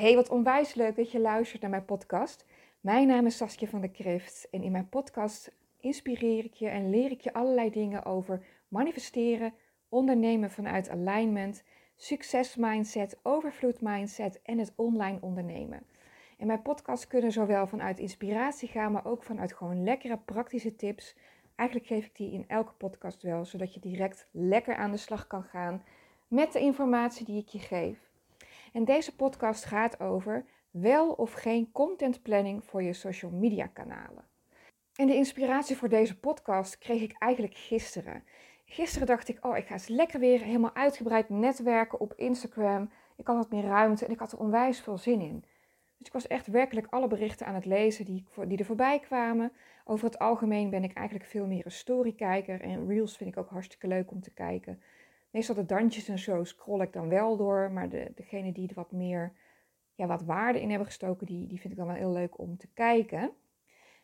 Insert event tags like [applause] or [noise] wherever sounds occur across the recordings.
Hey, wat onwijs leuk dat je luistert naar mijn podcast. Mijn naam is Saskia van der Krift en in mijn podcast inspireer ik je en leer ik je allerlei dingen over manifesteren, ondernemen vanuit alignment, succesmindset, overvloedmindset en het online ondernemen. En mijn podcast kunnen zowel vanuit inspiratie gaan, maar ook vanuit gewoon lekkere praktische tips. Eigenlijk geef ik die in elke podcast wel, zodat je direct lekker aan de slag kan gaan met de informatie die ik je geef. En deze podcast gaat over wel of geen content planning voor je social media kanalen. En de inspiratie voor deze podcast kreeg ik eigenlijk gisteren. Gisteren dacht ik, oh, ik ga eens lekker weer helemaal uitgebreid netwerken op Instagram. Ik had wat meer ruimte en ik had er onwijs veel zin in. Dus ik was echt werkelijk alle berichten aan het lezen die, die er voorbij kwamen. Over het algemeen ben ik eigenlijk veel meer een storykijker. En reels vind ik ook hartstikke leuk om te kijken. Meestal de dansjes en zo scroll ik dan wel door. Maar de, degene die er wat meer ja, wat waarde in hebben gestoken, die, die vind ik dan wel heel leuk om te kijken.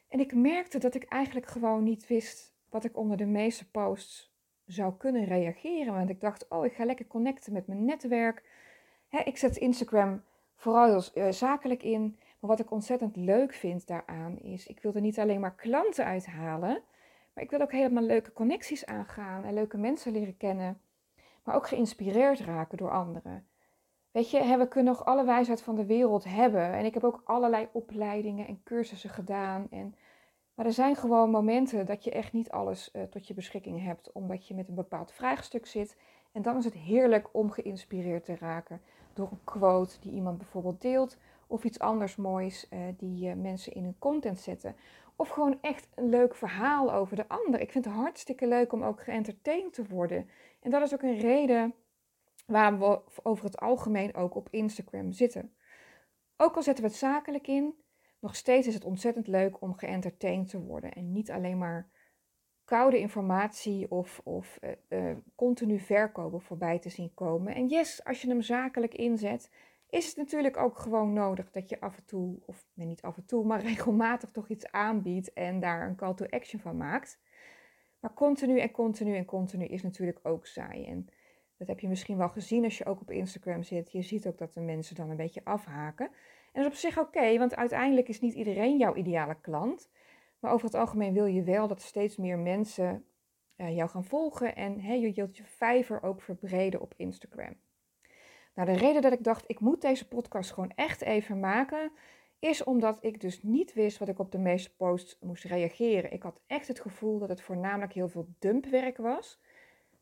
En ik merkte dat ik eigenlijk gewoon niet wist wat ik onder de meeste posts zou kunnen reageren. Want ik dacht, oh, ik ga lekker connecten met mijn netwerk. ik zet Instagram vooral heel uh, zakelijk in. Maar wat ik ontzettend leuk vind daaraan is, ik wil er niet alleen maar klanten uithalen. Maar ik wil ook helemaal leuke connecties aangaan en leuke mensen leren kennen. Maar ook geïnspireerd raken door anderen. Weet je, we kunnen nog alle wijsheid van de wereld hebben. En ik heb ook allerlei opleidingen en cursussen gedaan. En, maar er zijn gewoon momenten dat je echt niet alles uh, tot je beschikking hebt, omdat je met een bepaald vraagstuk zit. En dan is het heerlijk om geïnspireerd te raken door een quote die iemand bijvoorbeeld deelt. Of iets anders moois uh, die uh, mensen in hun content zetten. Of gewoon echt een leuk verhaal over de ander. Ik vind het hartstikke leuk om ook geëntertained te worden. En dat is ook een reden waarom we over het algemeen ook op Instagram zitten. Ook al zetten we het zakelijk in, nog steeds is het ontzettend leuk om geëntertained te worden. En niet alleen maar koude informatie of, of uh, uh, continu verkopen voorbij te zien komen. En yes, als je hem zakelijk inzet, is het natuurlijk ook gewoon nodig dat je af en toe, of nee, niet af en toe, maar [laughs] regelmatig toch iets aanbiedt en daar een call to action van maakt. Maar continu en continu en continu is natuurlijk ook saai. En dat heb je misschien wel gezien als je ook op Instagram zit. Je ziet ook dat de mensen dan een beetje afhaken. En dat is op zich oké, want uiteindelijk is niet iedereen jouw ideale klant. Maar over het algemeen wil je wel dat steeds meer mensen uh, jou gaan volgen. En je wilt je vijver ook verbreden op Instagram. Nou, de reden dat ik dacht, ik moet deze podcast gewoon echt even maken, is omdat ik dus niet wist wat ik op de meeste posts moest reageren. Ik had echt het gevoel dat het voornamelijk heel veel dumpwerk was.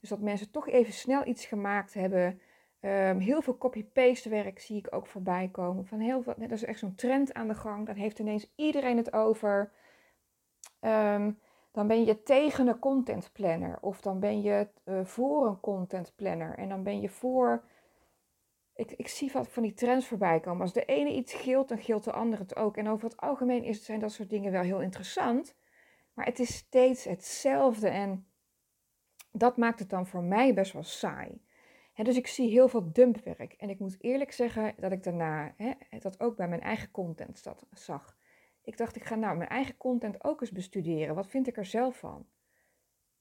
Dus dat mensen toch even snel iets gemaakt hebben. Um, heel veel copy-paste werk zie ik ook voorbij komen. Van heel veel, dat is echt zo'n trend aan de gang. Dat heeft ineens iedereen het over. Um, dan ben je tegen een content planner. Of dan ben je uh, voor een content planner. En dan ben je voor. Ik, ik zie wat van die trends voorbij komen. Als de ene iets gilt, dan gilt de ander het ook. En over het algemeen is, zijn dat soort dingen wel heel interessant. Maar het is steeds hetzelfde. En dat maakt het dan voor mij best wel saai. dus ik zie heel veel dumpwerk. En ik moet eerlijk zeggen dat ik daarna dat ook bij mijn eigen content zag. Ik dacht, ik ga nou mijn eigen content ook eens bestuderen. Wat vind ik er zelf van?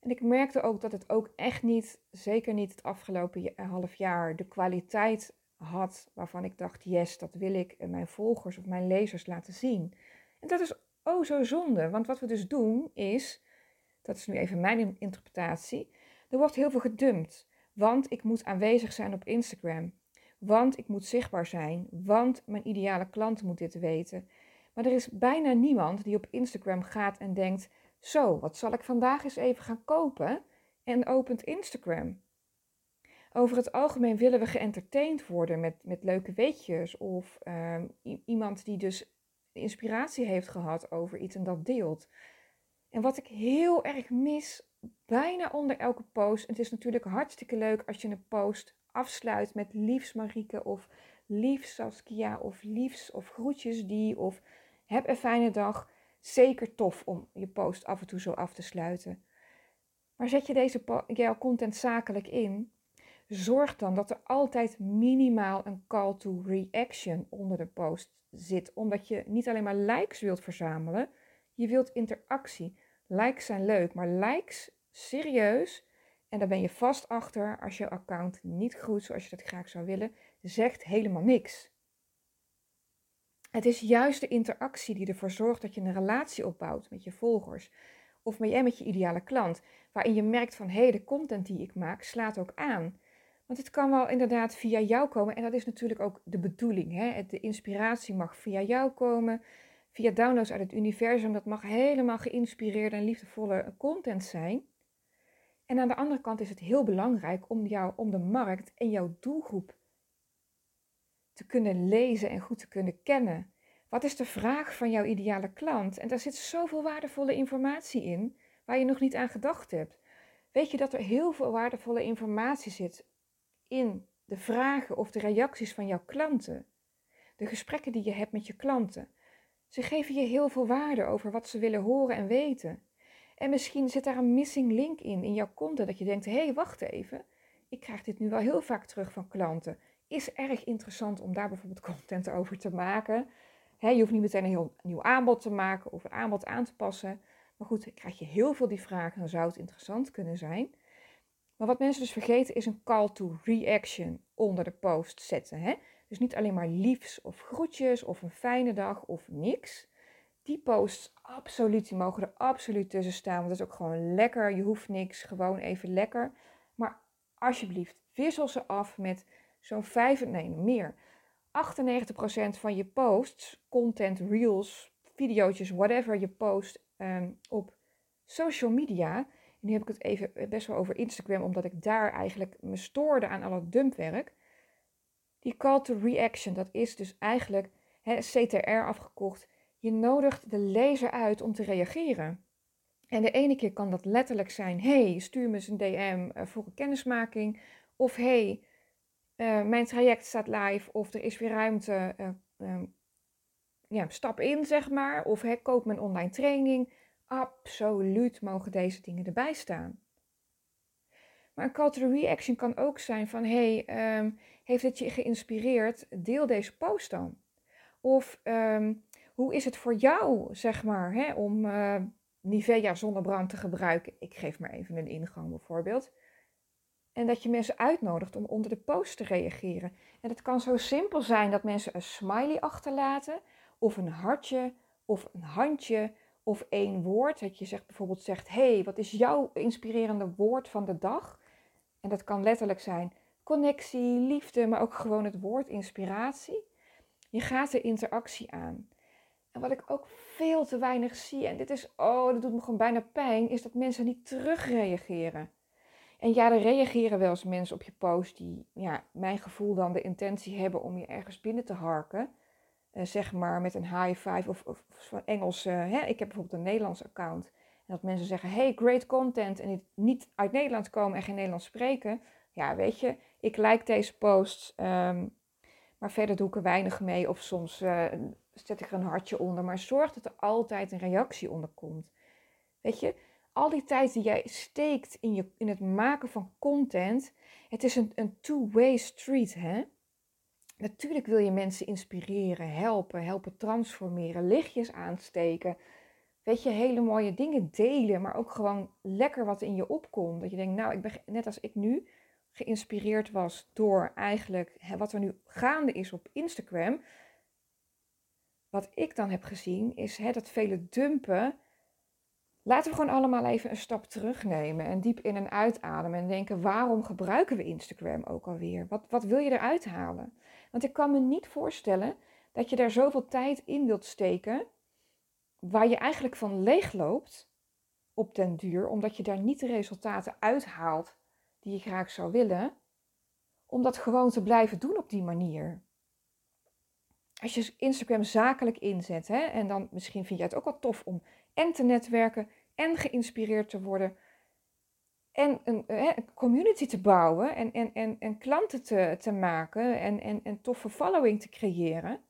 En ik merkte ook dat het ook echt niet, zeker niet het afgelopen half jaar, de kwaliteit had waarvan ik dacht, yes, dat wil ik mijn volgers of mijn lezers laten zien. En dat is oh zo zonde, want wat we dus doen is, dat is nu even mijn interpretatie, er wordt heel veel gedumpt, want ik moet aanwezig zijn op Instagram. Want ik moet zichtbaar zijn, want mijn ideale klant moet dit weten. Maar er is bijna niemand die op Instagram gaat en denkt: Zo, wat zal ik vandaag eens even gaan kopen? En opent Instagram. Over het algemeen willen we geëntertained worden met, met leuke weetjes of ehm, iemand die dus inspiratie heeft gehad over iets en dat deelt. En wat ik heel erg mis bijna onder elke post. Het is natuurlijk hartstikke leuk als je een post afsluit met liefs Marieke of liefs Saskia of liefs of groetjes die of heb een fijne dag. Zeker tof om je post af en toe zo af te sluiten. Maar zet je deze jouw content zakelijk in, zorg dan dat er altijd minimaal een call to reaction onder de post zit. Omdat je niet alleen maar likes wilt verzamelen, je wilt interactie. Likes zijn leuk, maar likes serieus, en daar ben je vast achter als je account niet groeit zoals je dat graag zou willen, zegt helemaal niks. Het is juist de interactie die ervoor zorgt dat je een relatie opbouwt met je volgers of met, met je ideale klant, waarin je merkt van hé, de content die ik maak slaat ook aan. Want het kan wel inderdaad via jou komen en dat is natuurlijk ook de bedoeling. Hè? De inspiratie mag via jou komen, via downloads uit het universum. Dat mag helemaal geïnspireerde en liefdevolle content zijn. En aan de andere kant is het heel belangrijk om, jou, om de markt en jouw doelgroep te kunnen lezen en goed te kunnen kennen. Wat is de vraag van jouw ideale klant? En daar zit zoveel waardevolle informatie in waar je nog niet aan gedacht hebt. Weet je dat er heel veel waardevolle informatie zit in de vragen of de reacties van jouw klanten? De gesprekken die je hebt met je klanten. Ze geven je heel veel waarde over wat ze willen horen en weten. En misschien zit daar een missing link in, in jouw content, dat je denkt, hé, hey, wacht even, ik krijg dit nu wel heel vaak terug van klanten. Is erg interessant om daar bijvoorbeeld [laughs] content over te maken. je hoeft niet meteen een heel nieuw aanbod te maken of een aanbod aan te passen. Maar goed, krijg je heel veel die vragen, dan zou het interessant kunnen zijn. Maar wat mensen dus vergeten is een call to reaction onder de post zetten. Hè? Dus niet alleen maar liefs of groetjes of een fijne dag of niks. Die posts, absoluut, die mogen er absoluut tussen staan. Want dat is ook gewoon lekker. Je hoeft niks, gewoon even lekker. Maar alsjeblieft, wissel ze af met zo'n 5, nee, meer. 98% van je posts, content, reels, video's, whatever je post ehm, op social media. Nu heb ik het even best wel over Instagram, omdat ik daar eigenlijk me stoorde aan al het dumpwerk. Die call to reaction, dat is dus eigenlijk CTR afgekocht. Je nodigt de lezer uit om te reageren. En de ene keer kan dat letterlijk zijn: hey, stuur me eens een DM eh, voor een kennismaking. Of hey, uh, mijn traject staat live. Of er is weer ruimte. Uh, ja, stap in, zeg maar. Of hey, koop mijn online training. Absoluut mogen deze dingen erbij staan. Maar een call to reaction kan ook zijn van: hey, ehm, heeft het je geïnspireerd? Deel deze post dan. Of um, hoe is het voor jou, zeg maar, hè, om uh, Nivea zonnebrand te gebruiken? Ik geef maar even een ingang bijvoorbeeld. En dat je mensen uitnodigt om onder de post te reageren. En het kan zo simpel zijn dat mensen een smiley achterlaten, of een hartje, of een handje, of één woord. Dat je zegt, bijvoorbeeld zegt, hey, wat is jouw inspirerende woord van de dag? En dat kan letterlijk zijn connectie, liefde, maar ook gewoon het woord inspiratie. Je gaat de interactie aan. En wat ik ook veel te weinig zie, en dit is, oh, dat doet me gewoon bijna pijn, is dat mensen niet terugreageren. En ja, er reageren wel eens mensen op je post die, ja, mijn gevoel dan de intentie hebben om je ergens binnen te harken. Uh, zeg maar met een high five of, of, van Engels. Uh, hè? Ik heb bijvoorbeeld een Nederlands account. En dat mensen zeggen, hey, great content. En niet uit Nederland komen en geen Nederlands spreken. Ja, weet je, ik like deze posts. Um, maar verder doe ik er weinig mee. Of soms uh, zet ik er een hartje onder. Maar zorg dat er altijd een reactie onder komt. Weet je, al die tijd die jij steekt in, je, in het maken van content. Het is een, een two-way street, hè? Natuurlijk wil je mensen inspireren, helpen, helpen transformeren, lichtjes aansteken. Weet je, hele mooie dingen delen, maar ook gewoon lekker wat in je opkomt. Dat je denkt, nou, ik ben net als ik nu geïnspireerd was door eigenlijk wat er nu gaande is op Instagram. Wat ik dan heb gezien is hè, dat vele dumpen. Laten we gewoon allemaal even een stap terugnemen en diep in en uitademen en denken: waarom gebruiken we Instagram ook alweer? Wat, wat wil je eruit halen? Want ik kan me niet voorstellen dat je daar zoveel tijd in wilt steken, waar je eigenlijk van leegloopt op den duur, omdat je daar niet de resultaten uithaalt die je graag zou willen, om dat gewoon te blijven doen op die manier. Als je Instagram zakelijk inzet, hè, en dan misschien vind je het ook wel tof om en te netwerken en geïnspireerd te worden en een, een community te bouwen en, en, en, en klanten te, te maken en, en, en toffe following te creëren,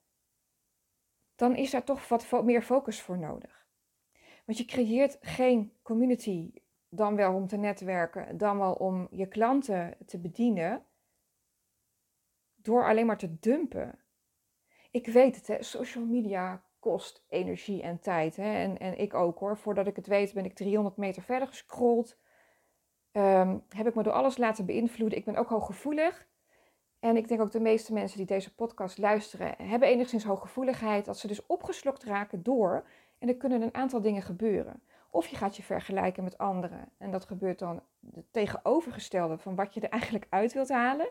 dan is daar toch wat meer focus voor nodig. Want je creëert geen community dan wel om te netwerken, dan wel om je klanten te bedienen, door alleen maar te dumpen. Ik weet het, hè, social media kost energie en tijd. Hè, en, en ik ook hoor. Voordat ik het weet ben ik 300 meter verder gescrolld. Um, heb ik me door alles laten beïnvloeden. Ik ben ook hooggevoelig. En ik denk ook de meeste mensen die deze podcast luisteren, hebben enigszins hooggevoeligheid, dat ze dus opgeslokt raken door. En er kunnen een aantal dingen gebeuren. Of je gaat je vergelijken met anderen. En dat gebeurt dan het tegenovergestelde van wat je er eigenlijk uit wilt halen.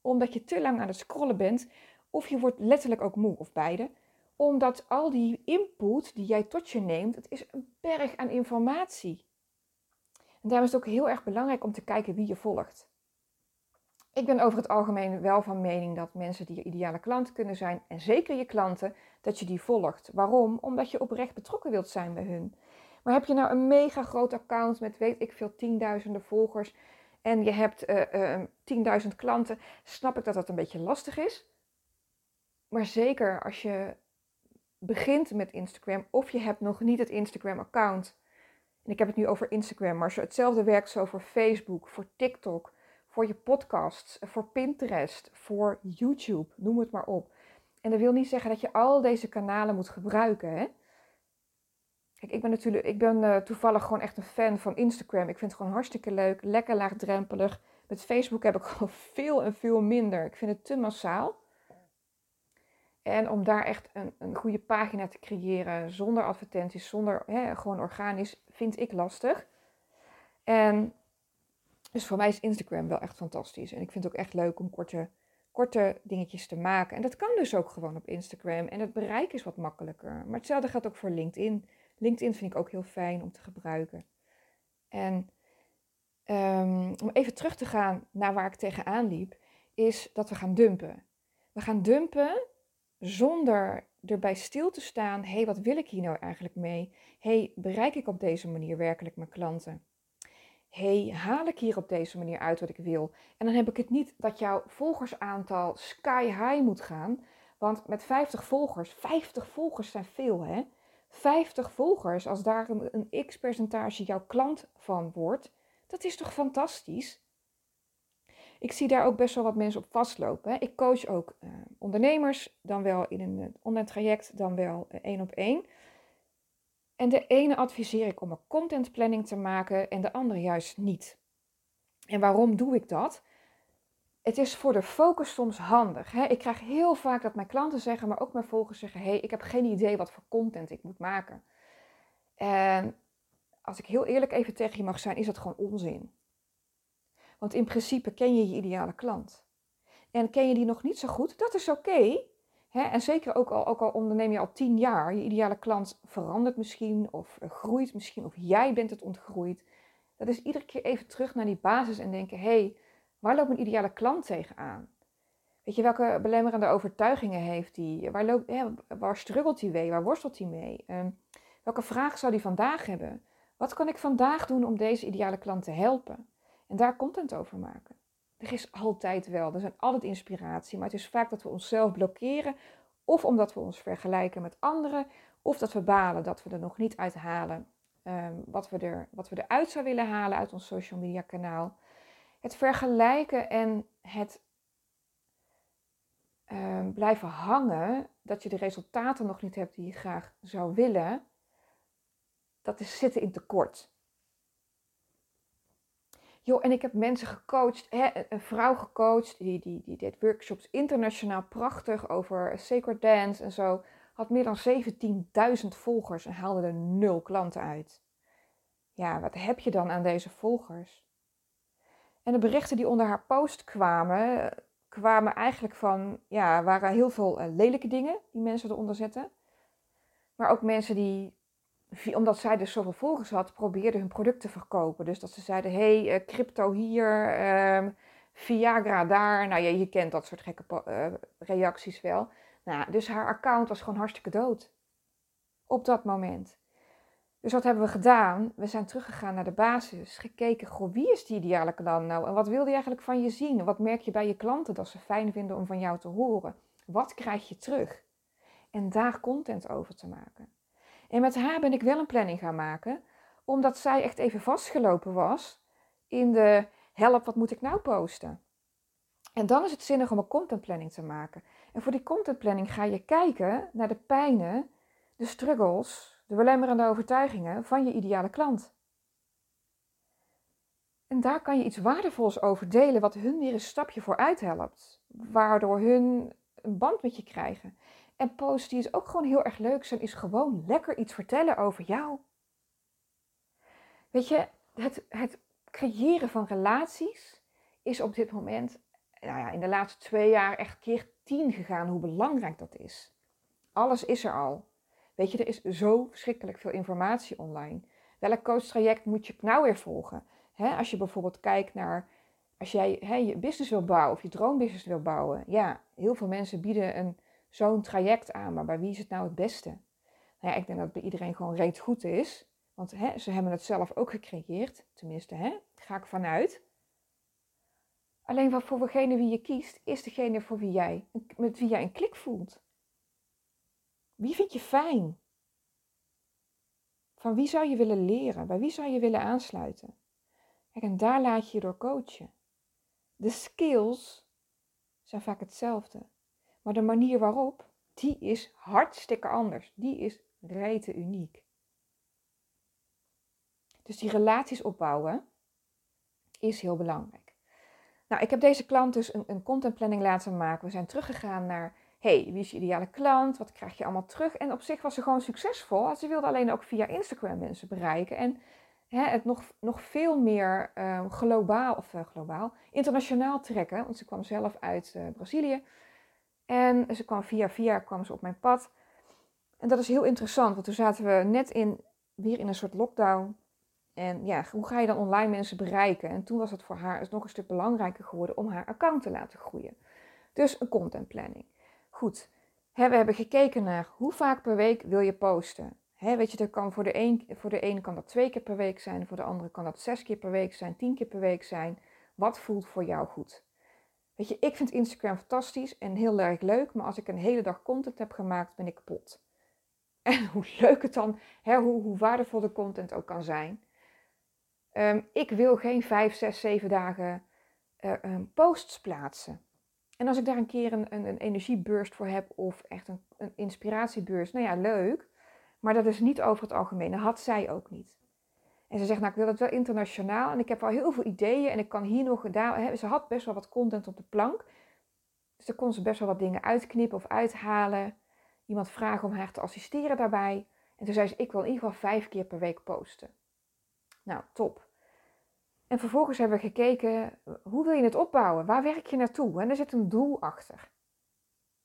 Omdat je te lang aan het scrollen bent. Of je wordt letterlijk ook moe, of beide. Omdat al die input die jij tot je neemt, het is een berg aan informatie. En daarom is het ook heel erg belangrijk om te kijken wie je volgt. Ik ben over het algemeen wel van mening dat mensen die je ideale klant kunnen zijn, en zeker je klanten, dat je die volgt. Waarom? Omdat je oprecht betrokken wilt zijn bij hun. Maar heb je nou een mega groot account met weet ik veel tienduizenden volgers en je hebt uh, uh, 10.000 klanten, snap ik dat dat een beetje lastig is. Maar zeker als je begint met Instagram of je hebt nog niet het Instagram-account. En ik heb het nu over Instagram, maar hetzelfde werkt zo voor Facebook, voor TikTok, voor je podcasts, voor Pinterest, voor YouTube, noem het maar op. En dat wil niet zeggen dat je al deze kanalen moet gebruiken. Hè? Kijk, ik ben natuurlijk, ik ben uh, toevallig gewoon echt een fan van Instagram. Ik vind het gewoon hartstikke leuk, lekker laagdrempelig. Met Facebook heb ik [laughs] gewoon veel en veel minder. Ik vind het te massaal. En om daar echt een, een goede pagina te creëren, zonder advertenties, zonder hè, gewoon organisch, vind ik lastig. En dus voor mij is Instagram wel echt fantastisch. En ik vind het ook echt leuk om korte, korte dingetjes te maken. En dat kan dus ook gewoon op Instagram. En het bereik is wat makkelijker. Maar hetzelfde geldt ook voor LinkedIn. LinkedIn vind ik ook heel fijn om te gebruiken. En um, om even terug te gaan naar waar ik tegenaan liep, is dat we gaan dumpen. We gaan dumpen zonder erbij stil te staan. Hé, hey, wat wil ik hier nou eigenlijk mee? Hé, hey, bereik ik op deze manier werkelijk mijn klanten? hey, haal ik hier op deze manier uit wat ik wil? En dan heb ik het niet dat jouw volgersaantal sky high moet gaan. Want met 50 volgers, 50 volgers zijn veel hè. 50 volgers, als daar een, een x-percentage jouw klant van wordt, dat is toch fantastisch? Ik zie daar ook best wel wat mensen op vastlopen. Hè. Ik coach ook uh, ondernemers, dan wel in een online traject, dan wel uh, één op één. En de ene adviseer ik om een contentplanning te maken en de andere juist niet. En waarom doe ik dat? Het is voor de focus soms handig. Hè? Ik krijg heel vaak dat mijn klanten zeggen, maar ook mijn volgers zeggen: hey, ik heb geen idee wat voor content ik moet maken. En als ik heel eerlijk even tegen je mag zijn, is dat gewoon onzin. Want in principe ken je je ideale klant. En ken je die nog niet zo goed, dat is oké en zeker ook al, ook al onderneem je al tien jaar, je ideale klant verandert misschien of groeit misschien of jij bent het ontgroeid. Dat is iedere keer even terug naar die basis en denken, hé, hey, waar loopt mijn ideale klant tegenaan? Weet je, welke belemmerende overtuigingen heeft hij? Waar, loopt, waar struggelt hij mee? Waar worstelt hij mee? Ehm, welke vraag zou hij vandaag hebben? Wat kan ik vandaag doen om deze ideale klant te helpen? En daar content over maken. Er is altijd wel, er zijn altijd inspiratie, maar het is vaak dat we onszelf blokkeren, of omdat we ons vergelijken met anderen, of dat we balen dat we er nog niet uit halen um, wat, we er, wat we eruit zouden willen halen uit ons social media kanaal. Het vergelijken en het um, blijven hangen, dat je de resultaten nog niet hebt die je graag zou willen, dat is zitten in tekort. Joh, en ik heb mensen gecoacht, hè, een vrouw gecoacht, die, die, die deed workshops internationaal prachtig over sacred dance en zo. Had meer dan 17.000 volgers en haalde er nul klanten uit. Ja, wat heb je dan aan deze volgers? En de berichten die onder haar post kwamen, kwamen eigenlijk van, ja, waren heel veel uh, lelijke dingen die mensen eronder zetten. Maar ook mensen die omdat zij dus zoveel volgers had, probeerden hun product te verkopen. Dus dat ze zeiden, hey, uh, crypto hier, um, Viagra daar. Nou ja, je kent dat soort gekke uh, reacties wel. Nou, dus haar account was gewoon hartstikke dood. Op dat moment. Dus wat hebben we gedaan? We zijn teruggegaan naar de basis. Gekeken, goh, wie is die ideale klant nou? En wat wil die eigenlijk van je zien? Wat merk je bij je klanten dat ze fijn vinden om van jou te horen? Wat krijg je terug? En daar content over te maken. En met haar ben ik wel een planning gaan maken, omdat zij echt even vastgelopen was in de help, wat moet ik nou posten? En dan is het zinnig om een contentplanning te maken. En voor die contentplanning ga je kijken naar de pijnen, de struggles, de belemmerende overtuigingen van je ideale klant. En daar kan je iets waardevols over delen, wat hun weer een stapje vooruit helpt. Waardoor hun een band met je krijgen. En posts die is ook gewoon heel erg leuk zijn, is gewoon lekker iets vertellen over jou. Weet je, het, het creëren van relaties is op dit moment, nou ja, in de laatste twee jaar echt keer tien gegaan hoe belangrijk dat is. Alles is er al. Weet je, er is zo verschrikkelijk veel informatie online. Welk coachtraject moet je nou weer volgen? als je bijvoorbeeld kijkt naar, als jij je business wil bouwen of je droombusiness wil bouwen. Ja, heel veel mensen bieden een, zo'n traject aan, maar bij wie is het nou het beste? Nou ja, ik denk dat het bij iedereen gewoon reeds goed is. Want ze hebben het zelf ook gecreëerd. Tenminste, hè, ga ik vanuit. Alleen wat voor degene wie je kiest, is degene voor wie jij, met wie jij een klik voelt. Wie vind je fijn? Van wie zou je willen leren? Bij wie zou je willen aansluiten? Kijk, en daar laat je je door coachen. De skills zijn vaak hetzelfde. Maar de manier waarop, die is hartstikke anders. Die is rete uniek. Dus die relaties opbouwen is heel belangrijk. Nou, ik heb deze klant dus een, een contentplanning laten maken. We zijn teruggegaan naar, hey, wie is je ideale klant? Wat krijg je allemaal terug? En op zich was ze gewoon succesvol. Ze wilde alleen ook via Instagram mensen bereiken. En hè, het nog, nog veel meer uh, globaal, of uh, globaal, internationaal trekken. Want ze kwam zelf uit uh, Brazilië. En ze kwam via via kwam ze op mijn pad. En dat is heel interessant, want toen zaten we net in, weer in een soort lockdown. En ja, hoe ga je dan online mensen bereiken? En toen was het voor haar nog een stuk belangrijker geworden om haar account te laten groeien. Dus een content planning. Goed, we hebben gekeken naar hoe vaak per week wil je posten. weet je, kan voor, de een, voor de ene kan dat twee keer per week zijn, voor de andere kan dat zes keer per week zijn, tien keer per week zijn. Wat voelt voor jou goed? Weet je, ik vind Instagram fantastisch en heel erg leuk, maar als ik een hele dag content heb gemaakt, ben ik kapot. [laughs] En hoe leuk het dan, hè, hoe, hoe waardevol de content ook kan zijn. Ehm, ik wil geen vijf, zes, zeven dagen uh, posts plaatsen. En als ik daar een keer een, een, een energieburst voor heb of echt een, een inspiratieburst, nou ja, leuk. Maar dat is niet over het algemeen. Dat had zij ook niet. En ze zegt, nou ik wil het wel internationaal en ik heb al heel veel ideeën en ik kan hier nog, daar, ze had best wel wat content op de plank. Dus daar kon ze best wel wat dingen uitknippen of uithalen. Iemand vragen om haar te assisteren daarbij. En toen zei ze, ik wil in ieder geval vijf keer per week posten. Nou, top. En vervolgens hebben we gekeken, hoe wil je het opbouwen? Waar werk je naartoe? En er zit een doel achter.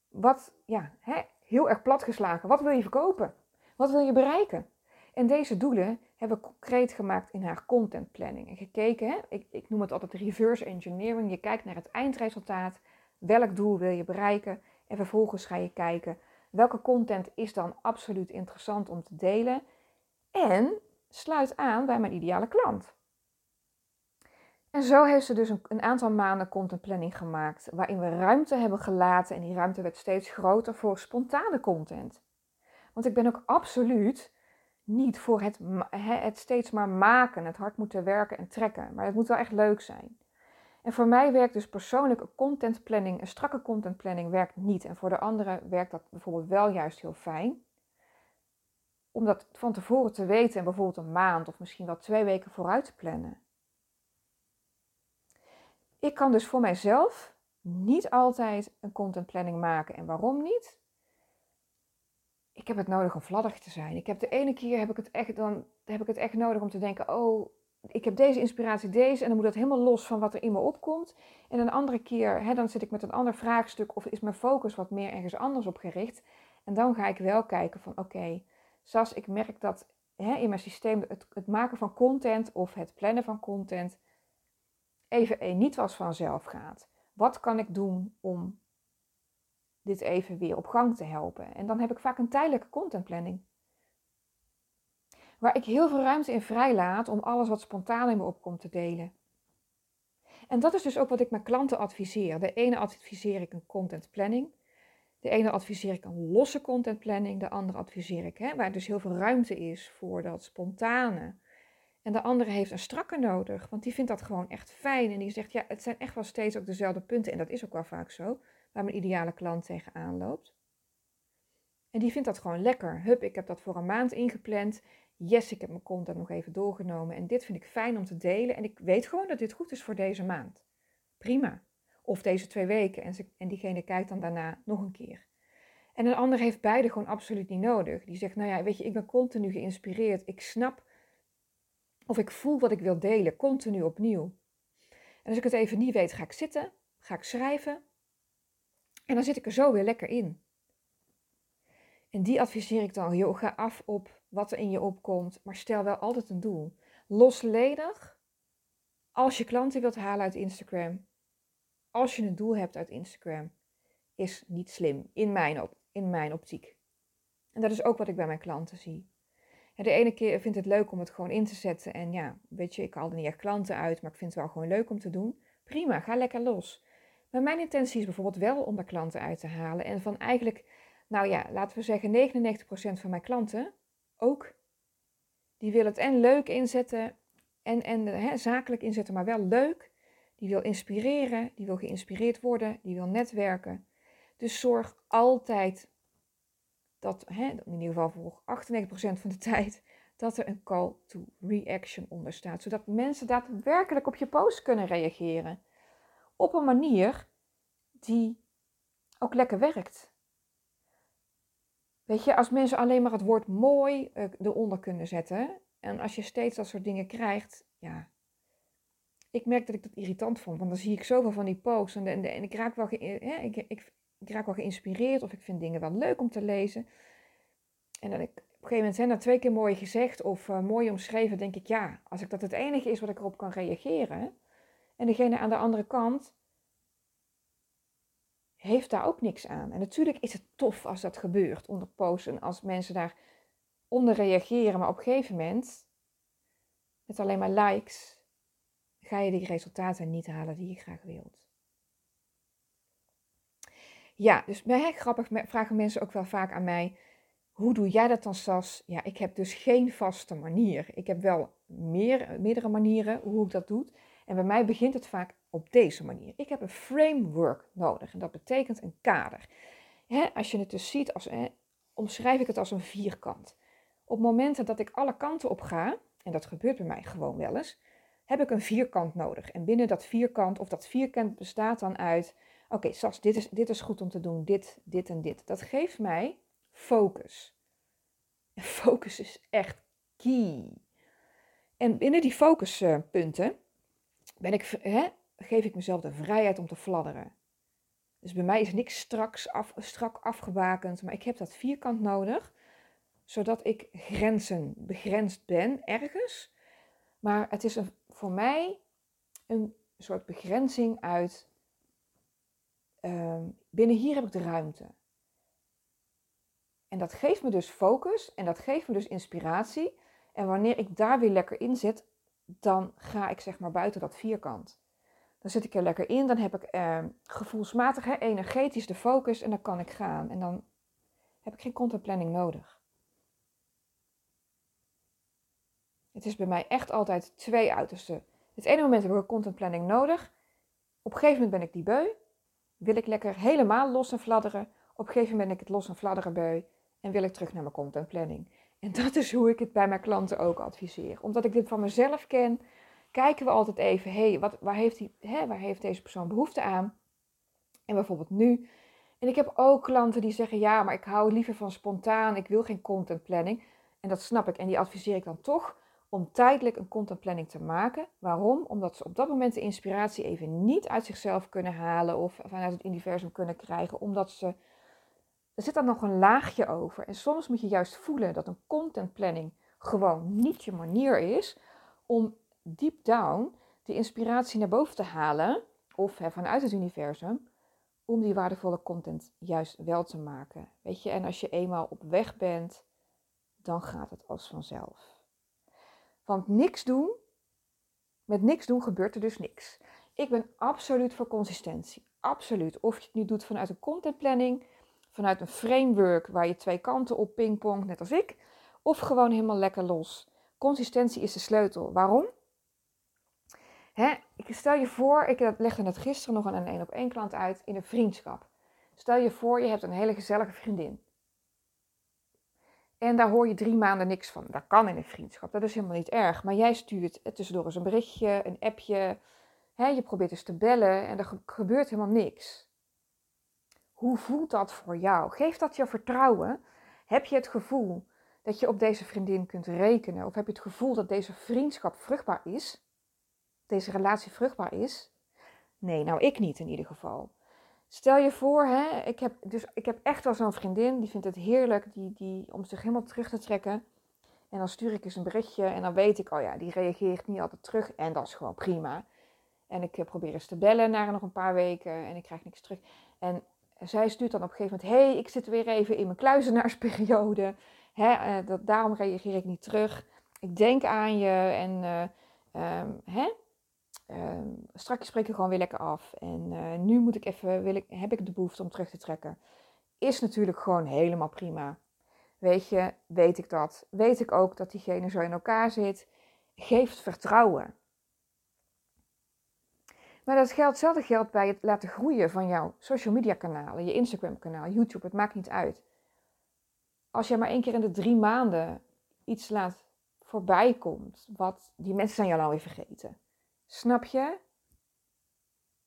Wat, ja, hè, heel erg platgeslagen. Wat wil je verkopen? Wat wil je bereiken? En deze doelen hebben we concreet gemaakt in haar content planning. En gekeken, hè, ik, ik noem het altijd reverse engineering. Je kijkt naar het eindresultaat. Welk doel wil je bereiken? En vervolgens ga je kijken, welke content is dan absoluut interessant om te delen? En sluit aan bij mijn ideale klant. En zo heeft ze dus een, een, aantal maanden content planning gemaakt, waarin we ruimte hebben gelaten en die ruimte werd steeds groter voor spontane content. Want ik ben ook absoluut niet voor het, het steeds maar maken, het hard moeten werken en trekken, maar het moet wel echt leuk zijn. En voor mij werkt dus persoonlijke content planning, een strakke content planning werkt niet. En voor de anderen werkt dat bijvoorbeeld wel juist heel fijn. Om dat van tevoren te weten en bijvoorbeeld een maand of misschien wel twee weken vooruit te plannen. Ik kan dus voor mijzelf niet altijd een content planning maken. En waarom niet? Ik heb het nodig om vladdig te zijn. Ik heb de ene keer heb ik het echt, dan heb ik het echt nodig om te denken: oh, ik heb deze inspiratie, deze, en dan moet dat helemaal los van wat er in me opkomt. En een andere keer, hè, dan zit ik met een ander vraagstuk of is mijn focus wat meer ergens anders op gericht. En dan ga ik wel kijken van oké, Sas, ik merk dat hè, in mijn systeem het, het maken van content of het plannen van content even niet als vanzelf gaat. Wat kan ik doen om dit even weer op gang te helpen? En dan heb ik vaak een tijdelijke contentplanning. Waar ik heel veel ruimte in vrijlaat om alles wat spontaan in me opkomt te delen. En dat is dus ook wat ik mijn klanten adviseer. De ene adviseer ik een content planning. De ene adviseer ik een losse content planning. De andere adviseer ik, hè, waar dus heel veel ruimte is voor dat spontane. En de andere heeft een strakke nodig, want die vindt dat gewoon echt fijn. En die zegt, ja, het zijn echt wel steeds ook dezelfde punten. En dat is ook wel vaak zo, waar mijn ideale klant tegenaan loopt. En die vindt dat gewoon lekker. Hup, ik heb dat voor een maand ingepland. Yes, ik heb mijn content nog even doorgenomen. En dit vind ik fijn om te delen. En ik weet gewoon dat dit goed is voor deze maand. Prima. Of deze twee weken. En, en diegene kijkt dan daarna nog een keer. En een ander heeft beide gewoon absoluut niet nodig. Die zegt, nou ja, weet je, ik ben continu geïnspireerd. Ik snap of ik voel wat ik wil delen, continu opnieuw. En als ik het even niet weet, ga ik zitten, ga ik schrijven. En dan zit ik er zo weer lekker in. En die adviseer ik dan, joh, ga af op wat er in je opkomt, maar stel wel altijd een doel. Losledig, als je klanten wilt halen uit Instagram, als je een doel hebt uit Instagram, is niet slim in mijn, op, in mijn optiek. En dat is ook wat ik bij mijn klanten zie. De ene keer vindt het leuk om het gewoon in te zetten. En ja, weet je, ik haal er niet echt klanten uit, maar ik vind het wel gewoon leuk om te doen. Prima, ga lekker los. Maar mijn intentie is bijvoorbeeld wel om daar klanten uit te halen. En van eigenlijk, nou ja, laten we zeggen 99% van mijn klanten ook. Die wil het en leuk inzetten en, en zakelijk inzetten, maar wel leuk. Die wil inspireren, die wil geïnspireerd worden, die wil netwerken. Dus zorg altijd dat, in ieder geval voor 98% van de [laughs] tijd, dat er een call to reaction onder staat. Zodat mensen daadwerkelijk op je post kunnen reageren. Op een manier die ook lekker werkt. Weet je, als mensen alleen maar het woord mooi uh, eronder kunnen zetten. En als je steeds dat soort dingen krijgt, ja. Ik merk dat ik dat irritant vond, want dan zie ik zoveel van die posts en, en, en ik raak wel, hè, ik, ik, ik raak wel geïnspireerd of ik vind dingen wel leuk om te lezen. En dan ik, op een gegeven moment zijn er twee keer mooi gezegd of uh, mooi omschreven, denk ik ja, als ik dat het enige is wat ik erop kan reageren. En degene aan de andere kant heeft daar ook niks aan. En natuurlijk is het tof als dat gebeurt onder posts en als mensen daar onder reageren, maar op een gegeven moment, met alleen maar likes, ga je die resultaten niet halen die je graag wilt. Ja, dus hè, grappig vragen mensen ook wel vaak aan mij. Hoe doe jij dat dan, Sas? Ja, ik heb dus geen vaste manier. Ik heb wel meer, meerdere manieren hoe ik dat doe. En bij mij begint het vaak op deze manier. Ik heb een framework nodig en dat betekent een kader. Als je het dus ziet, als, omschrijf ik het als een vierkant. Op momenten dat ik alle kanten op ga, en dat gebeurt bij mij gewoon wel eens, heb ik een vierkant nodig. En binnen dat vierkant, of dat vierkant bestaat dan uit Oké, Sas, dit is, dit is goed om te doen, dit, dit en dit. Dat geeft mij focus. Focus is echt key. En binnen die focuspunten ben ik, hè, geef ik mezelf de vrijheid om te fladderen. Dus bij mij is niks straks af, strak afgebakend, maar ik heb dat vierkant nodig, zodat ik grenzen begrensd ben ergens. Maar het is een, voor mij een soort begrenzing uit Ehm, binnen hier heb ik de ruimte. En dat geeft me dus focus en dat geeft me dus inspiratie. En wanneer ik daar weer lekker in zit, dan ga ik zeg maar buiten dat vierkant. Dan zit ik er lekker in, dan heb ik eh, gevoelsmatig, hè, energetisch de focus en dan kan ik gaan. En dan heb ik geen content planning nodig. Het is bij mij echt altijd twee uitersten. Het ene moment heb ik een content planning nodig. Op een gegeven moment ben ik die beu wil ik lekker helemaal los en fladderen. Op een gegeven moment ben ik het los en fladderen beu en wil ik terug naar mijn content planning. En dat is hoe ik het bij mijn klanten ook adviseer. Omdat ik dit van mezelf ken, kijken we altijd even, hé, hey, waar, heeft hè, waar heeft deze persoon behoefte aan? En bijvoorbeeld nu. En ik heb ook klanten die zeggen, ja, maar ik hou liever van spontaan, ik wil geen content planning. En dat snap ik en die adviseer ik dan toch om tijdelijk een contentplanning te maken. Waarom? Omdat ze op dat moment de inspiratie even niet uit zichzelf kunnen halen of vanuit het universum kunnen krijgen, omdat ze. Er zit dan nog een laagje over. En soms moet je juist voelen dat een contentplanning gewoon niet je manier is om deep down de inspiratie naar boven te halen, of hè, vanuit het universum, om die waardevolle content juist wel te maken. Weet je, en als je eenmaal op weg bent, dan gaat het als vanzelf. Want niks doen, met niks doen gebeurt er dus niks. Ik ben absoluut voor consistentie. Absoluut. Of je het nu doet vanuit een contentplanning, vanuit een framework waar je twee kanten op pingpongt, net als ik. Of gewoon helemaal lekker los. Consistentie is de sleutel. Waarom? Hè, ik stel je voor, ik legde het gisteren nog aan een één op één klant uit in een vriendschap. Stel je voor, je hebt een hele gezellige vriendin. En daar hoor je drie maanden niks van. Dat kan in een vriendschap, dat is helemaal niet erg. Maar jij stuurt tussendoor eens een berichtje, een appje. Hè, je probeert eens te bellen en er gebeurt helemaal niks. Hoe voelt dat voor jou? Geeft dat je vertrouwen? Heb je het gevoel dat je op deze vriendin kunt rekenen? Of heb je het gevoel dat deze vriendschap vruchtbaar is? Deze relatie vruchtbaar is? Nee, nou ik niet in ieder geval. Stel je voor, hè, ik, heb, dus, ik heb echt wel zo'n vriendin, die vindt het heerlijk die, die, om zich helemaal terug te trekken. En dan stuur ik eens een berichtje en dan weet ik, oh ja, die reageert niet altijd terug. En dat is gewoon prima. En ik eh, probeer eens te bellen na nog een paar weken en ik krijg niks terug. En zij stuurt dan op een gegeven moment, hey, ik zit weer even in mijn kluizenaarsperiode. [laughs] Hè, uh, dat, daarom reageer ik niet terug. Ik denk aan je en uh, um, hè, uh, straks spreek ik gewoon weer lekker af. En uh, nu moet ik even, wil ik, heb ik de behoefte om terug te trekken. Is natuurlijk gewoon helemaal prima. Weet je, weet ik dat. Weet ik ook dat diegene zo in elkaar zit. Geeft vertrouwen. Maar dat geldt, geldt bij het laten groeien van jouw social media kanalen, je Instagram kanaal, YouTube, het maakt niet uit. Als je maar één keer in de drie maanden iets laat voorbij komt, wat die mensen zijn jou alweer vergeten. Snap je?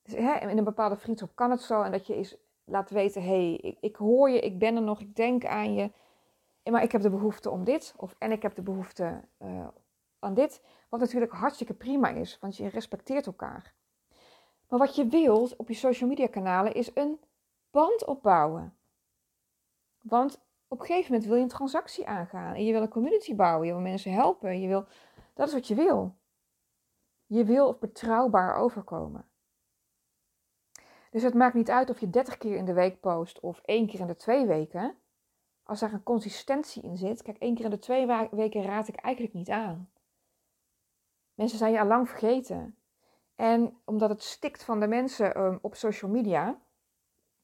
Dus, hè, in een bepaalde vriendschap kan het zo en dat je eens laat weten, hé, hey, ik, ik, hoor je, ik ben er nog, ik denk aan je, maar ik heb de behoefte om dit, of en ik heb de behoefte uh, aan dit, wat natuurlijk hartstikke prima is, want je respecteert elkaar. Maar wat je wilt op je social media kanalen is een band opbouwen. Want op een gegeven moment wil je een transactie aangaan en je wil een community bouwen, je wil mensen helpen, je wil, dat is wat je wil. Je wil betrouwbaar overkomen. Dus het maakt niet uit of je 30 keer in de week post of één keer in de twee weken. Als daar een consistentie in zit. Kijk, één keer in de twee weken raad ik eigenlijk niet aan. Mensen zijn je al lang vergeten. En omdat het stikt van de mensen um, op social media,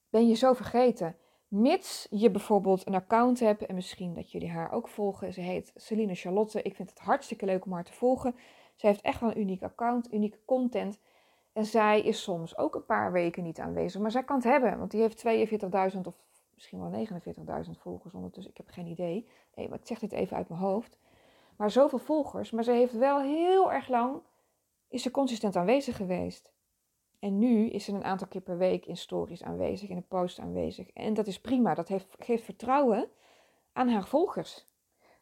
ben je zo vergeten. Mits je bijvoorbeeld een account hebt en misschien dat jullie haar ook volgen. Ze heet Celine Charlotte. Ik vind het hartstikke leuk om haar te volgen. Ze heeft echt wel een uniek account, unieke content. En zij is soms ook een paar weken niet aanwezig. Maar zij kan het hebben, want die heeft 42.000 of misschien wel 49.000 volgers ondertussen. Ik heb geen idee. Nee, maar ik zeg dit even uit mijn hoofd. Maar zoveel volgers. Maar ze heeft wel heel erg lang, is ze consistent aanwezig geweest. En nu is ze een aantal keer per week in stories aanwezig, in een post aanwezig. En dat is prima. Dat geeft vertrouwen aan haar volgers.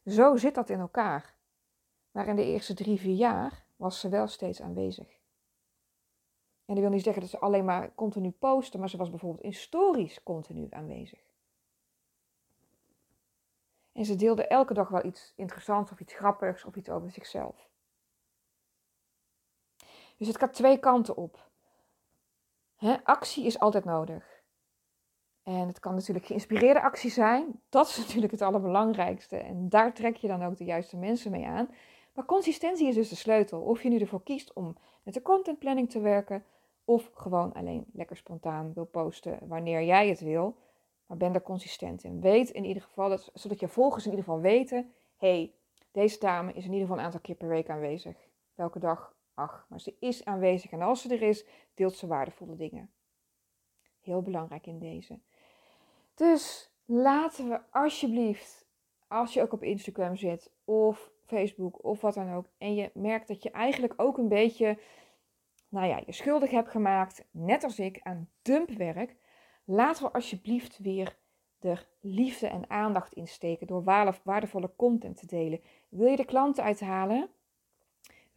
Zo zit dat in elkaar. Maar in de eerste drie, vier jaar was ze wel steeds aanwezig. En dat wil niet zeggen dat ze alleen maar continu posten, maar ze was bijvoorbeeld in stories continu aanwezig. En ze deelde elke dag wel iets interessants of iets grappigs of iets over zichzelf. Dus het gaat twee kanten op. actie is altijd nodig. En het kan natuurlijk geïnspireerde actie zijn. Dat is [laughs] natuurlijk het allerbelangrijkste. En daar trek je dan ook de juiste mensen mee aan. Maar consistentie is dus de sleutel. Of je nu ervoor kiest om met de contentplanning te werken, of gewoon alleen lekker spontaan wil posten wanneer jij het wil. Maar ben er consistent in. Weet in ieder geval, dat, zodat je volgers in ieder geval weten: hey, deze dame is in ieder geval een aantal keer per week aanwezig. Welke dag? Ach, maar ze is aanwezig en als ze er is, deelt ze waardevolle dingen. Heel belangrijk in deze. Dus laten we alsjeblieft, als je ook op Instagram zit of Facebook of wat dan ook. En je merkt dat je eigenlijk ook een beetje, nou ja, je schuldig hebt gemaakt, net als ik, aan dumpwerk. Laten we alsjeblieft weer er liefde en aandacht in steken door waardevolle content te delen. Wil je de klanten uithalen?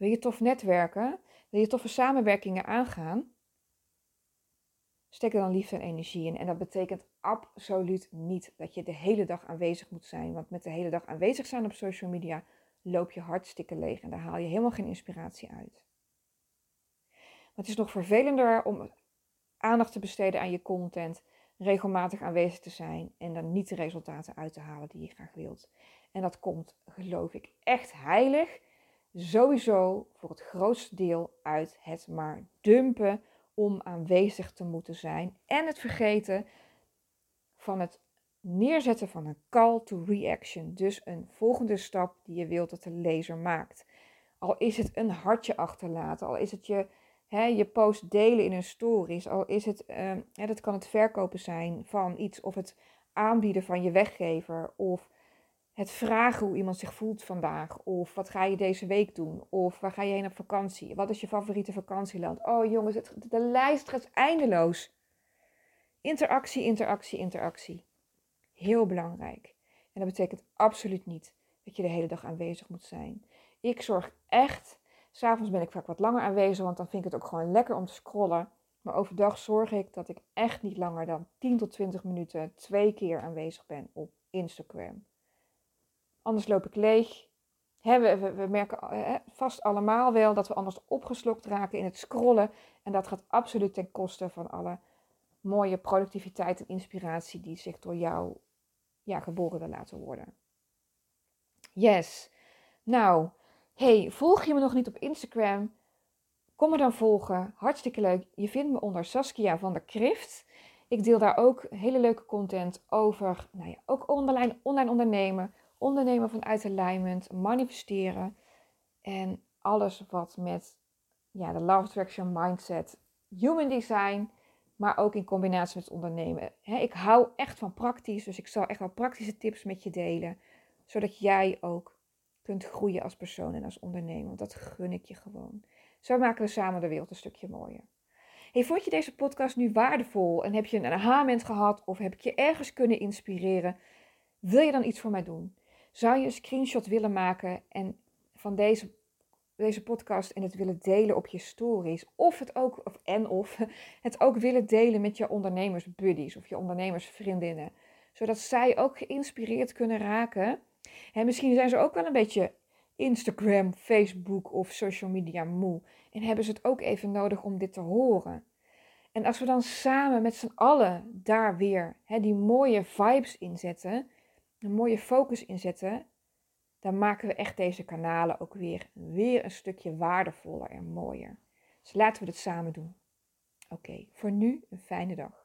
Wil je tof netwerken? Wil je toffe samenwerkingen aangaan? Steek er dan liefde en energie in. En dat betekent absoluut niet dat je de hele dag aanwezig moet zijn. Want met de hele dag aanwezig zijn op social media loop je hartstikke leeg en daar haal je helemaal geen inspiratie uit. Maar het is nog vervelender om aandacht te besteden aan je content, regelmatig aanwezig te zijn en dan niet de resultaten uit te halen die je graag wilt. En dat komt, geloof ik, echt heilig, sowieso voor het grootste deel uit het maar dumpen om aanwezig te moeten zijn en het vergeten van het neerzetten van een call to reaction. Dus een volgende stap die je wilt dat de lezer maakt. Al is het een hartje achterlaten, al is het je, je post delen in een stories, al is het, hè, dat kan het verkopen zijn van iets of het aanbieden van je weggever of het vragen hoe iemand zich voelt vandaag. Of wat ga je deze week doen? Of waar ga je heen op vakantie? Wat is je favoriete vakantieland? Oh jongens, het, de lijst gaat eindeloos. Interactie, interactie, interactie. Heel belangrijk. En dat betekent absoluut niet dat je de hele dag aanwezig moet zijn. Ik zorg echt, s'avonds ben ik vaak wat langer aanwezig, want dan vind ik het ook gewoon lekker om te scrollen. Maar overdag zorg ik dat ik echt niet langer dan 10 tot 20 minuten twee keer aanwezig ben op Instagram. Anders loop ik leeg. we, merken vast allemaal wel dat we anders opgeslokt raken in het scrollen. En dat gaat absoluut ten koste van alle mooie productiviteit en inspiratie die zich door jou ja, geboren wil laten worden. Yes. Nou, hey, volg je me nog niet op Instagram? Kom me dan volgen. Hartstikke leuk. Je vindt me onder Saskia van der Krift. Ik deel daar ook hele leuke content over. Nou ja, ook online, online ondernemen. Ondernemen vanuit alignment. Manifesteren. En alles wat met ja, de Love Attraction Mindset, Human Design maar ook in combinatie met ondernemen. ik hou echt van praktisch, dus ik zal echt wel praktische tips met je delen, zodat jij ook kunt groeien als persoon en als ondernemer. Want dat gun ik je gewoon. Zo maken we samen de wereld een stukje mooier. Vond je deze podcast nu waardevol en heb je een aha-moment gehad of heb ik je ergens kunnen inspireren? Wil je dan iets voor mij doen? Zou je een screenshot willen maken en van deze deze podcast en het willen delen op je stories. Of het ook, of, en of [laughs] het ook willen delen met je ondernemersbuddies of je ondernemersvriendinnen. Zodat zij ook geïnspireerd kunnen raken. En misschien zijn ze ook wel een beetje Instagram, Facebook of social media moe. En hebben ze het ook even nodig om dit te horen. En als we dan samen met z'n allen daar weer hè, die mooie vibes inzetten, een mooie focus inzetten, dan maken we echt deze kanalen ook weer, weer een stukje waardevoller en mooier. Dus laten we het samen doen. Oké, voor nu een fijne dag.